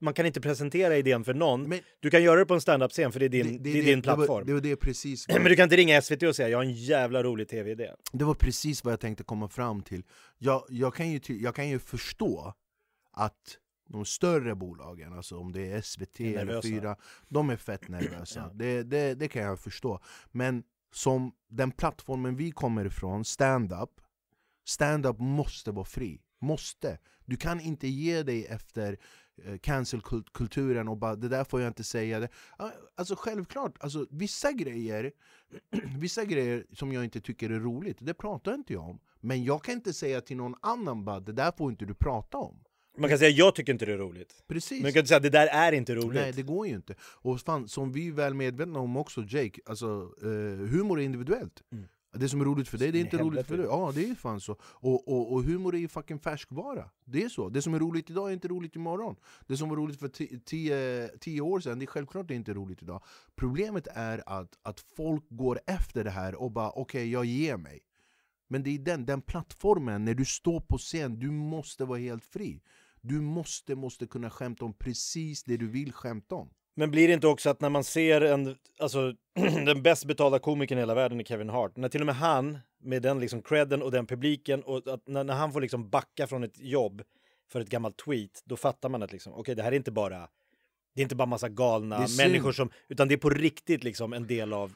man kan inte presentera idén för någon. Men- Du kan göra det på en standup-scen för det är din, det, är din det var- plattform. Det var det precis Men du kan inte ringa SVT och säga jag har en jävla rolig tv-idé. Det var precis vad jag tänkte komma fram till. Jag, jag, kan, ju, jag kan ju förstå att de större bolagen, alltså om det är SVT Är eller. Fyra, de är fett nervösa. det, det, det kan jag förstå. Men som den plattformen vi kommer ifrån, stand-up, stand-up måste vara fri. Måste. Du kan inte ge dig efter cancel-kulturen och bara det där får jag inte säga. Det. Alltså självklart, alltså, vissa grejer Vissa grejer som jag inte tycker är roligt, det pratar inte jag om. Men jag kan inte säga till någon annan bara det där får inte du prata om. Man kan säga jag tycker inte det är roligt. Precis. Men man kan inte säga det där är inte roligt. Nej, det går ju inte. Och fan, som vi är väl medvetna om också, Jake, alltså, eh, humor är individuellt. Mm. Det som är roligt för dig, det är inte roligt för dig. Ja, det är fan så. Och, och, och humor är ju fucking färskvara. Det är så. Det som är roligt idag är inte roligt imorgon. Det som var roligt för ti- tio, tio år sedan, det är självklart inte roligt idag. Problemet är att, att folk går efter det här och bara okej, jag ger mig. Men det är den, den plattformen, när du står på scen, du måste vara helt fri. Du måste, måste kunna skämta om precis det du vill skämta om. Men blir det inte också att när man ser en, alltså den bäst betalda komikern i hela världen är Kevin Hart, när till och med han med den liksom credden och den publiken och att när, när han får liksom backa från ett jobb för ett gammalt tweet, då fattar man att liksom, okej det här är inte bara det är inte bara massa galna människor som, utan det är på riktigt liksom en del av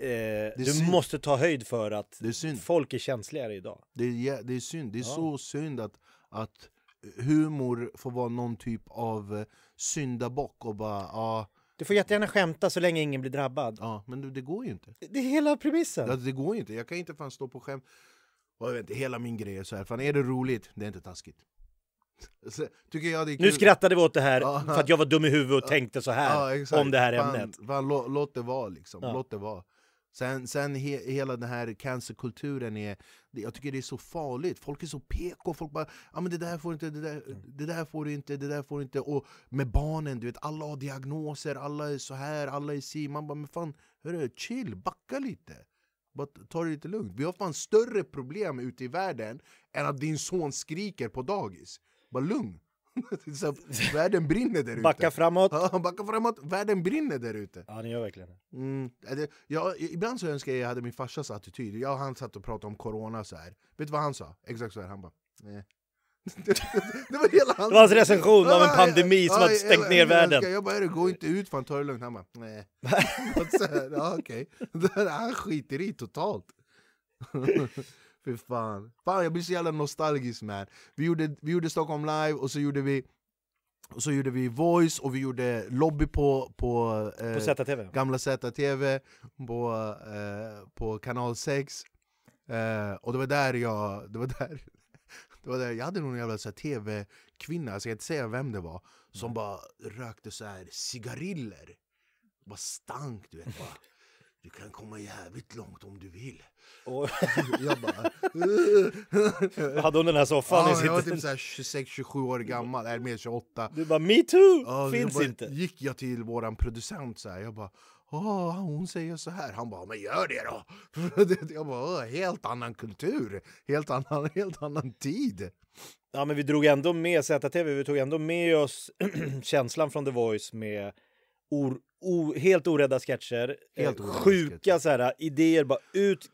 eh, du synd. måste ta höjd för att är folk är känsligare idag. Det är, det är synd. Det är Ja. så synd att, att humor får vara någon typ av eh, syndabock och bara ja, Du får jättegärna skämta så länge ingen blir drabbad. ja men det, det går ju inte. Det är hela premissen. Ja, det går ju inte. Jag kan inte fan stå på skämt. Och jag vet inte, hela min grej är så här. Fan är det roligt, det är inte taskigt. Så, tycker jag det är kul. Nu skrattade vi åt det här för att jag var dum i huvudet och tänkte så här Ja, om det här fan, ämnet. Fan, lå, låt det vara liksom. Ja. Låt det vara. Sen, sen he, hela den här cancerkulturen är, jag tycker det är så farligt. Folk är så PK, folk bara ah, men det där får inte, det där, Mm. det där får du inte, det där får du inte. Och med barnen, du vet, alla har diagnoser, alla är så här, alla är si. Man bara, men fan, hörru, chill, backa lite. Bara ta det lite lugnt. Vi har fan större problem ute i världen än att din son skriker på dagis. Bara lugn. Så världen brinner där ute. Backa framåt. Ja, backa framåt, världen brinner där ute. Ja, ni gör verkligen. Mm, jag, ibland så önskar jag jag hade min farsas attityd. Jag och han satt och pratade om corona så här. Vet du vad han sa? Exakt så här. Han bara, nej. det, var hela hans... Det var hans recension av en pandemi som ja, hade stängt jag- ner jag- världen. Jag bara, det går inte ut fan, ta det lugnt. Han bara, nej. Ja, okej. Han skiter i totalt. Fy fan. Fan jag blir så jävla nostalgisk man. Vi gjorde, vi gjorde Stockholm live och så gjorde vi och så gjorde vi voice och vi gjorde lobby på, på, eh, På ZTV. gamla ZTV på, eh, på kanal 6 eh, Och det var där jag, det var där, det var där, jag hade någon jävla tv-kvinna, jag ska inte säga vem det var Som bara rökte så här cigariller Bara stank du vet bara Du kan komma jävligt långt om du vill Och Jag bara hade hon den här soffan i ja, Jag var typ så här 26-27 år gammal, eller mer 28 Du bara me too! Ja, Finns bara inte. gick jag till våran producent så här, jag bara Åh, hon säger så här. Han bara, men gör det då! Jag bara, "Åh, helt annan kultur, helt annan, helt annan tid. Ja, men vi drog ändå med ZTV, vi tog ändå med oss känslan från The Voice med or, o, helt orädda sketcher, Helt eh, orädda sjuka sketcher. så här, idéer, bara ut,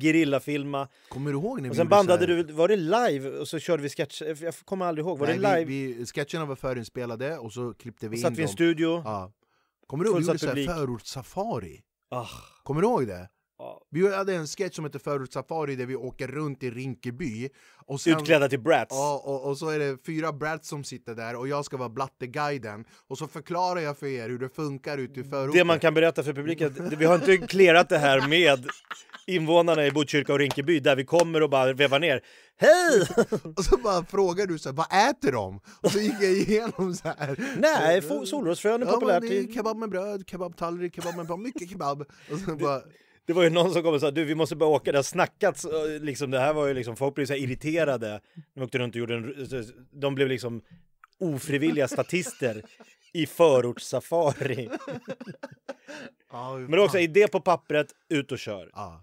gerillafilma. Kommer du ihåg när Och sen bandade du, var det live? Och så körde vi sketcher, jag kommer aldrig ihåg, var Nej, det live? Vi, vi, sketcherna var förinspelade och så klippte vi och in satt vi i en dem. studio? Ja. Kommer du ihåg, vi gjorde så här publik. förortssafari. Ah, Kommer du ihåg det? Vi hade en sketch som heter Förortssafari där vi åker runt i Rinkeby. Och sen, Utklädda till Brats. Ja, och, och så är det fyra brats som sitter där och jag ska vara blatteguiden och så förklarar jag för er hur det funkar ute i förorten. Det man kan berätta för publiken, vi har inte clearat det här med invånarna i Botkyrka och Rinkeby där vi kommer och bara vevar ner. Hej! Och så bara frågar du så här, vad äter de? Och så gick jag igenom så här. Nej, solrosfrön är Ja, populärt. men i- kebab med bröd, kebabtallrik, kebab med mycket kebab. Och så bara, Det var ju någon som kom och sa du vi måste bara åka, det har snackats, liksom, det här var ju liksom, folk blev så irriterade. De åkte runt och gjorde en, de blev liksom ofrivilliga statister i förortssafari. Men det var också idé på pappret, ut och kör. Ja.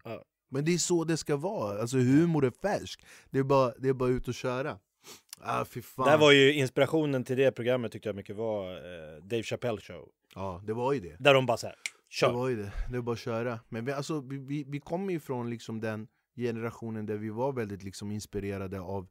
Men det är så det ska vara, alltså humor är färsk. Det är bara, det är bara ut och köra. Ah, fy fan. Det här var ju inspirationen till det programmet tyckte jag mycket var eh, Dave Chappelle show. Ja, det var ju det. Där de bara så här, Det kör. var ju det, det var bara att köra. Men vi, alltså, vi, vi, vi kommer ju från liksom den generationen där vi var väldigt liksom inspirerade av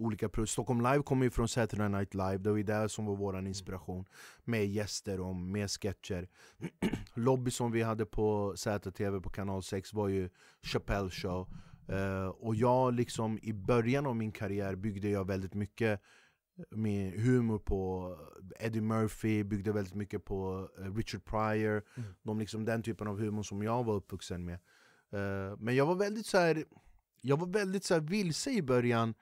olika pro- Stockholm Live kommer ju från Saturday Night Live, det var ju där som var vår inspiration. Med gäster och med sketcher. Lobby som vi hade på ZTV på kanal 6 var ju Chappelle show. Eh, Och jag liksom i början av min karriär byggde jag väldigt mycket med humor på Eddie Murphy, byggde väldigt mycket på eh, Richard Pryor. De liksom Den typen av humor som jag var uppvuxen med. Eh, Men jag var väldigt så här. Jag var väldigt så här vilse i början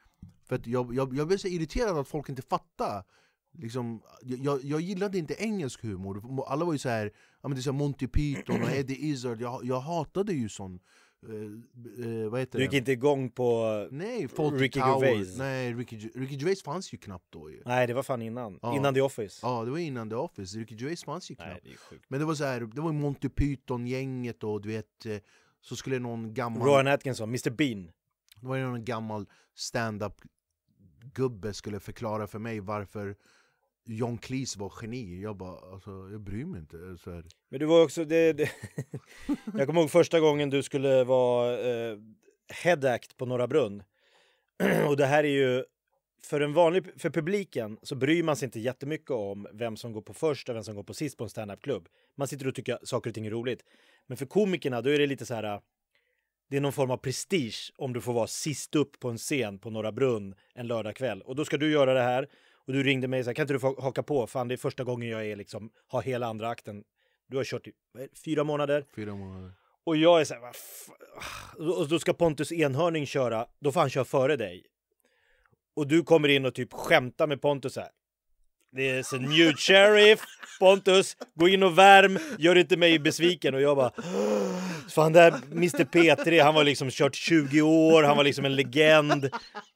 För att jag, jag, jag blev så irriterad att folk inte fattade liksom, jag, jag gillade inte engelsk humor, alla var ju så här, ja, men det är så Monty Python och Eddie Izzard, jag, jag hatade ju sån eh, eh, Vad heter Du gick det? inte igång på... Nej, Fawlty Ricky Tower. Gervais. Nej, Ricky, Ricky Gervais fanns ju knappt då ju Nej, det var fan innan. Ja. Innan The Office. Ja, det var innan The Office, Ricky Gervais fanns ju knappt Nej, det är sjukt. Men det var så här, det var Monty Python-gänget och du vet eh, Så skulle någon gammal Rowan Atkinson, Mr Bean. Det var någon gammal stand-up gubbe skulle förklara för mig varför John Cleese var geni Jag bara, alltså jag bryr mig inte eh, så här. Men du var också... Det, det... jag kommer ihåg första gången du skulle vara eh, head act på Norra Brunn. och det här är ju... För, en vanlig, för publiken så bryr man sig inte jättemycket om vem som går på först och vem som går på sist på en standup-klubb. Man sitter och tycker saker och ting är roligt. Men för komikerna då är det lite så här... Det är någon form av prestige om du får vara sist upp på en scen på Norra Brunn en lördagkväll. Och då ska du göra det här. Och du ringde mig och sa, kan inte du få haka på? Fan, det är första gången jag är liksom, har hela andra akten. Du har kört i fyra månader. Fyra månader Och jag är så här, vad och då ska Pontus Enhörning köra, då får han köra före dig. Och du kommer in och typ skämtar med Pontus så här. Det är så new sheriff, Pontus, gå in och värm, gör inte mig besviken. Och jag bara, fan det här Mr P3, han var liksom kört 20 år, han var liksom en legend.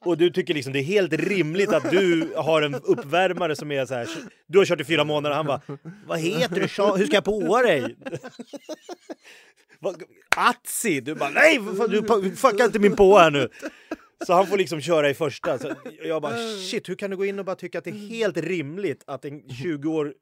Och du tycker liksom det är helt rimligt att du har en uppvärmare som är så här, du har kört i fyra månader, han bara, vad heter du, hur ska jag påa dig? Atsi! Du bara nej, du fuckar inte min på här nu. Så han får liksom köra i första. Så jag bara shit, hur kan du gå in och bara tycka att det är helt rimligt att en 20 år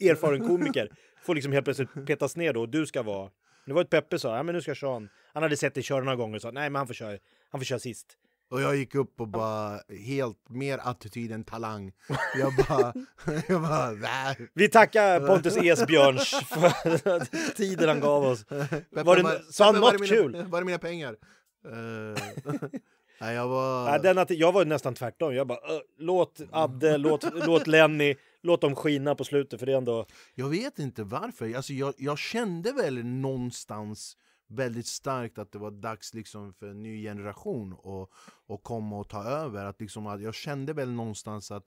erfaren komiker får liksom helt plötsligt petas ner då och du ska vara... Det var ett Peppe sa, ja men nu ska Sean... Han hade sett dig köra några gånger och sa nej men han får köra, han får köra sist. Och jag gick upp och bara, helt mer attityd än talang. Jag bara, jag bara, "Nä." Vi tackar Pontus Esbjörns för tiden han gav oss. Var det- sa han något kul? Var är mina pengar? Nej jag var... Ja, den att, jag var nästan tvärtom. Jag bara, "Ö, låt Adde, låt, låt Lenny, låt dem skina på slutet för det ändå... Jag vet inte varför. Alltså, jag, jag kände väl någonstans väldigt starkt att det var dags liksom för en ny generation att, att komma och ta över. Att liksom, att jag kände väl någonstans att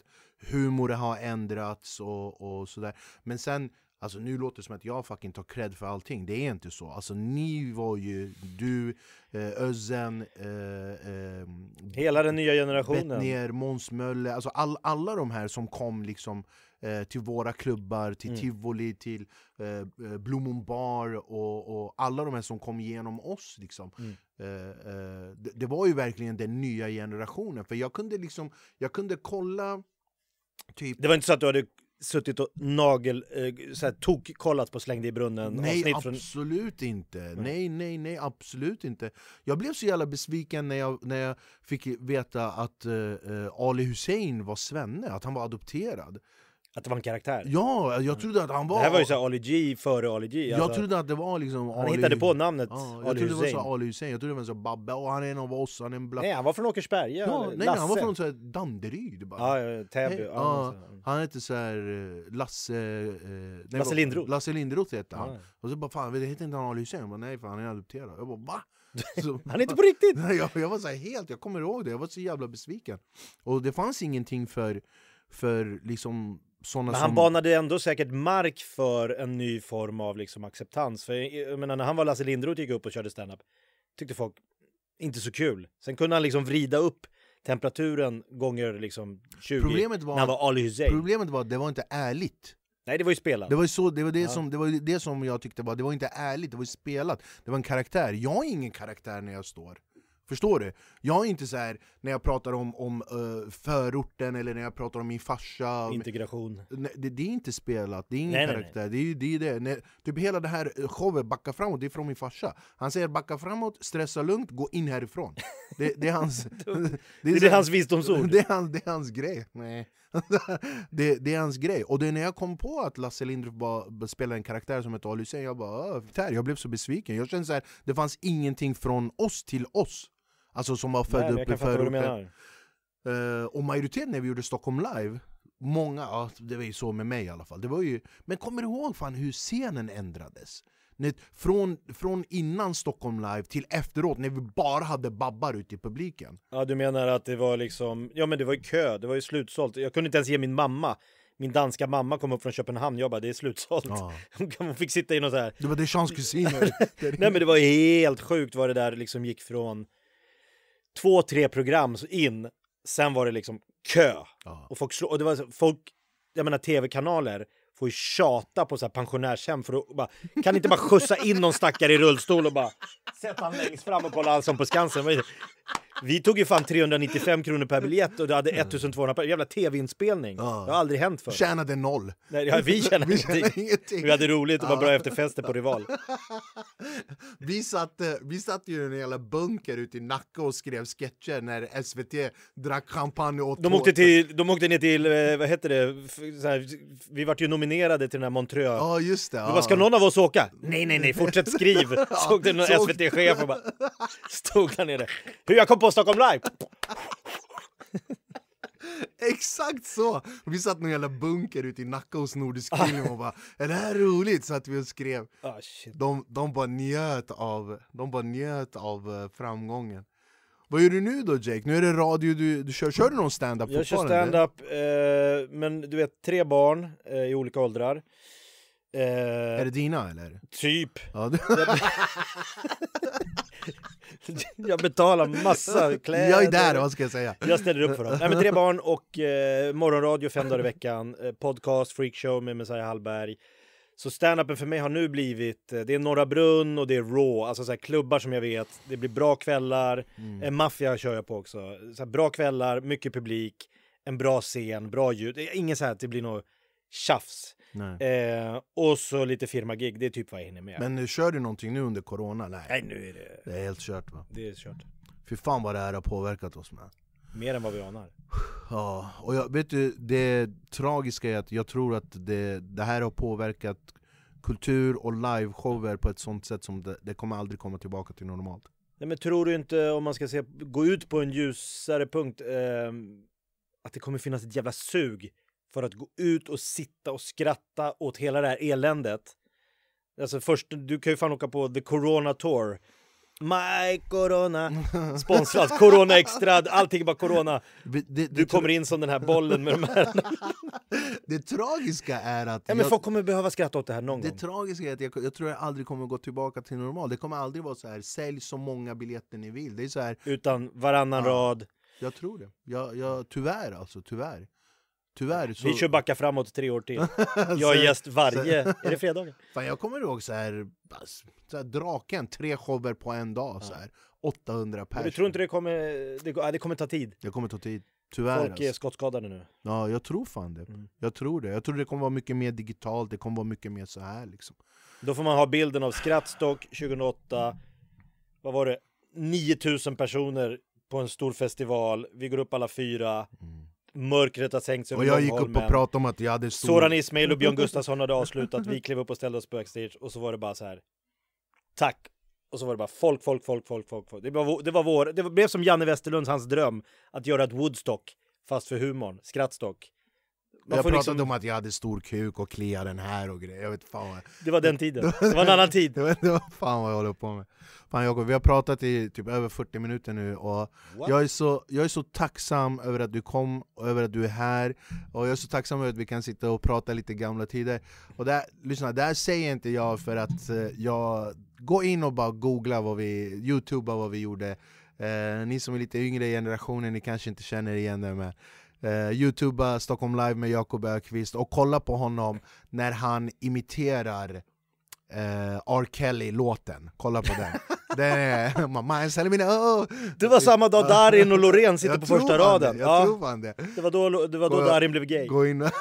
humor har ändrats och, och sådär. Men sen, alltså nu låter det som att jag fucking tar cred för allting. Det är inte så. Alltså ni var ju, du, eh, Özzen, eh, eh, Hela den nya generationen. Bettner, Måns Möller, alltså all, alla de här som kom liksom eh, till våra klubbar, till Mm. Tivoli, till eh, eh, Blommon bar och, och alla de här som kom igenom oss. Liksom. Mm. Eh, eh, det, det var ju verkligen den nya generationen, för jag kunde liksom, jag kunde kolla typ Det var inte så att du hade suttit och nagel, eh, så här, tok kollat på Släng dig i brunnen Nej, från... absolut inte. Nej, nej, nej, absolut inte. Jag blev så jävla besviken när jag, när jag fick veta att eh, eh, Ali Hussein var svenne, att han var adopterad. Att det var en karaktär. Ja, jag trodde att han var... Det här var ju så Ali G före Ali G. jag Alltså, trodde att det var liksom han Ali... hittade på namnet Ja, jag Ali trodde det var Hussein. så Ali Hussein, jag trodde det var så Babbe, och han är en av oss, han är en black... Nej, han var från Åkersberga. ja, nej, nej, han var Lasse. från så här Danderyd bara. Ja, Täby. Nej, Ja, han hette så här eh, Lasse... Eh, nej, Lasse Lindroth. Lasse Lindroth hette han. Ja. Och så bara fan, det heter inte han Ali Hussein? Jag bara, nej för han är adopterad. Jag bara va? Så, Han är inte på riktigt! Jag, jag var så här helt, jag kommer ihåg det, jag var så jävla besviken. Och det fanns ingenting för, för liksom sådana Men som... han banade ändå säkert mark för en ny form av liksom acceptans. För jag menar, när han var Lasse Lindroth gick upp och körde standup tyckte folk inte så kul. Sen kunde han liksom vrida upp temperaturen gånger liksom 20 Problemet var- när han var Ali Hussein. Problemet var att det var inte ärligt. Nej, det var ju spelat. Det var så, det var det, Ja. som, det, var det som jag tyckte var, det var inte ärligt, det var ju spelat. Det var en karaktär. Jag är ingen karaktär när jag står. Förstår du? Jag är inte så här när jag pratar om, om eh, förorten eller när jag pratar om min farsa. Integration. Nej, det, det är inte spelat, det är ingen Nej, nej, karaktär. Det är ju det. Är det. När, typ hela det här eh, showet, Backa framåt, det är från min farsa. Han säger backa framåt, stressa lugnt, gå in härifrån. Det, det är hans... Det är så- hans visdomsord. Det är, hans, det är hans grej. Nej. det, det är hans grej. Och det är när jag kom på att Lasse Lindroth bara spelade en karaktär som hette Ali Hussein, jag bara "Åh, där, jag blev så besviken. Jag kände så här, det fanns ingenting från oss till oss. Alltså som var född upp i förorten. Eh, och majoriteten när vi gjorde Stockholm live, många, ja, det var ju så med mig i alla fall, det var ju, men kommer du ihåg fan hur scenen ändrades? När, från, från innan Stockholm live till efteråt, när vi bara hade babbar ute i publiken. Ja, du menar att det var liksom... Ja, men det var ju kö. Det var ju slutsålt. Jag kunde inte ens ge min mamma. Min danska mamma kom upp från Köpenhamn. Jag bara, det är slutsålt. Ja. Hon fick sitta i något så här... Det var Deschamps kusiner. Nej, men det var helt sjukt vad det där liksom gick från två, tre program in. Sen var det liksom kö. Ja. Och folk, slå, och det var folk, jag menar tv-kanaler får ju tjata på så här pensionärshem för att bara, kan inte bara skjutsa in någon stackare i rullstol och bara sätta han längst fram och kolla Allsång på Skansen. Vi tog ju fan 395 kronor per biljett och du hade 1200 per jävla tv-inspelning. Ja. Det har aldrig hänt förr. Tjänade noll. Nej, ja, vi känner Vi ingenting. tjänade ingenting. Vi hade roligt och var bra efterfester på Rival. Vi satt, eh, vi satt ju i en jävla bunker ute i Nacka och skrev sketcher när SVT drack champagne och åt De åkte, till, de åkte ner till, eh, vad heter det, här, vi vart ju nominerade till den här Montreux. Ja just det. Ja. bara, ska någon av oss åka? Nej, nej, nej, fortsätt skriv! Såg det någon SVT-chef och bara stod där nere. Hur jag kom på Stockholm Live! Exakt så! Vi satt i jävla bunker ute i Nacka hos Nordisk Film och bara Är det här roligt? Så att vi och skrev. Shit. De, de bara njöt av, de bara njöt av eh, framgången. Vad gör du nu då Jake? Nu är det radio du, du kör. Kör du någon stand-up Jag kör stand-up, eh, men du vet, tre barn eh, i olika åldrar. Eh, Är det dina eller? Typ. Ja, Jag betalar massa kläder. jag är där, vad ska jag säga? Jag ställer upp för dem. Nej, men tre barn och eh, morgonradio fem dagar i veckan. Eh, podcast, freakshow med Messiah Hallberg. Så stand-upen för mig har nu blivit, eh, det är Norra Brunn och det är Raw, alltså så här klubbar som jag vet. Det blir bra kvällar, Mm. en maffia kör jag på också. Så här, bra kvällar, mycket publik, en bra scen, bra ljud. Ingen så här att det blir något tjafs. Eh, och så lite firmagig, det är typ vad jag hinner med. Men kör du någonting nu under corona? Nej, Nej, nu är det, det är helt kört va? det är kört. Fy fan vad det här har påverkat oss med. Mer än vad vi anar. Ja, och jag, vet du, det tragiska är att jag tror att det, det här har påverkat kultur och liveshower på ett sånt sätt som det, det kommer aldrig komma tillbaka till normalt. Nej men tror du inte, om man ska se, gå ut på en ljusare punkt, eh, att det kommer finnas ett jävla sug för att gå ut och sitta och skratta åt hela det här eländet? Alltså först, du kan ju fan åka på The Corona Tour. My Corona, sponsrat, Corona Extra, allting är bara Corona. Det, det, Du kommer in som den här bollen med de här... det tragiska är att Ja men jag, folk kommer behöva skratta åt det här någon det gång. tragiska är att jag, jag tror jag aldrig kommer gå tillbaka till normalt. Det kommer aldrig vara så här, sälj så många biljetter ni vill. Det är så här, Utan varannan Ja. rad. jag tror det. Jag, jag, tyvärr alltså, tyvär. Tyvärr så... Vi kör backa framåt tre år till. Jag är gäst varje... Är det fredagar? Fan, jag kommer ihåg så här, så här draken, tre shower på en dag, så här, 800 Men pers. du tror inte det kommer... Det, det kommer ta tid. Det kommer ta tid. Tyvärr Folk alltså. är skottskadade nu. Ja, jag tror fan det. Mm. Jag tror det. Jag tror det kommer vara mycket mer digitalt, det kommer vara mycket mer så här liksom. Då får man ha bilden av Skrattstock 2008. Vad var det? 9000 personer på en stor festival. Vi går upp alla fyra. Mörkret har sänkt sig Och jag gick upp och pratade om att jag hade stor... Soran Ismail och Björn Gustafsson hade avslutat. Vi klev upp och ställde oss backstage och så var det bara så här. Tack! Och så var det bara folk, folk, folk, folk, folk. folk. Det, var, det var vår, det blev som Janne Westerlunds, hans dröm, att göra ett Woodstock, fast för humorn, skrattstock. Jag pratade liksom, om att jag hade stor kuk och kliade den här och grejer. Jag vet fan vad... det var den tiden. Det var en annan tid. Det var, det var fan vad jag håller på med. Fan Jakob, vi har pratat i typ över 40 minuter nu och What? jag är, så, jag är så tacksam över att du kom och över att du är här och jag är så tacksam över att vi kan sitta och prata lite gamla tider och det här, lyssna, det här säger inte jag för att eh, jag Gå in och bara googla vad vi, youtuba vad vi gjorde eh, Ni som är lite yngre i generationen, ni kanske inte känner igen det med eh, Youtuba Stockholm live med Jakob Ökvist och kolla på honom när han imiterar eh, R. Kelly-låten, kolla på den. den är, mamma, mina, oh. Det var samma dag Darin och Loreen sitter Jag på första raden. Det, jag Ja, tror fan det. det var då, det var då Gå- Darin blev gay. Gå in.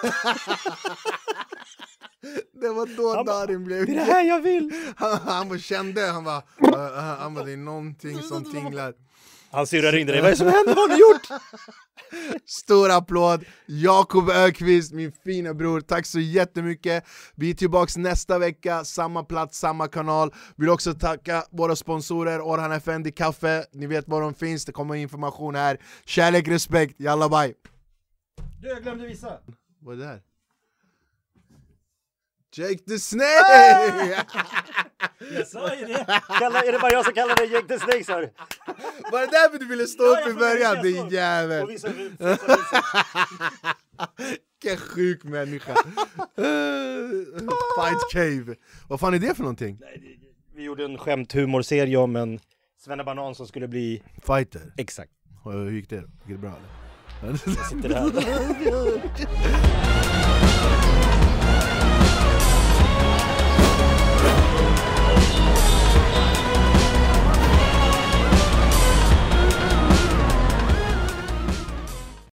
Det var då Han Darin blev Det är det här jag vill! han, han kände, han bara, uh, han bara det är någonting som tinglar Hans syrra ringde dig. Vad är det som händer? Vad har ni gjort? Stor applåd! Jakob Ökvist, min fina bror, tack så jättemycket! Vi är tillbaks nästa vecka, samma plats, samma kanal. Vill också tacka våra sponsorer, Orhan Effendi Kaffe, ni vet var de finns, det kommer information här. Kärlek, respekt, jalla bye! Du, jag glömde visa. Vad är det här? Jake the Snake! Jag sa ju det. Kalla, är det bara jag som kallar dig Jake the Snake sa du? Var det därför du ville stå upp i början din jävel? Vilken sjuk människa! Fight Cave! Vad fan är det för någonting? Vi gjorde en skämthumorserie om en Svennebanan som skulle bli... Fighter? Exakt. Hur gick det då? Gick det bra eller? Jag sitter där.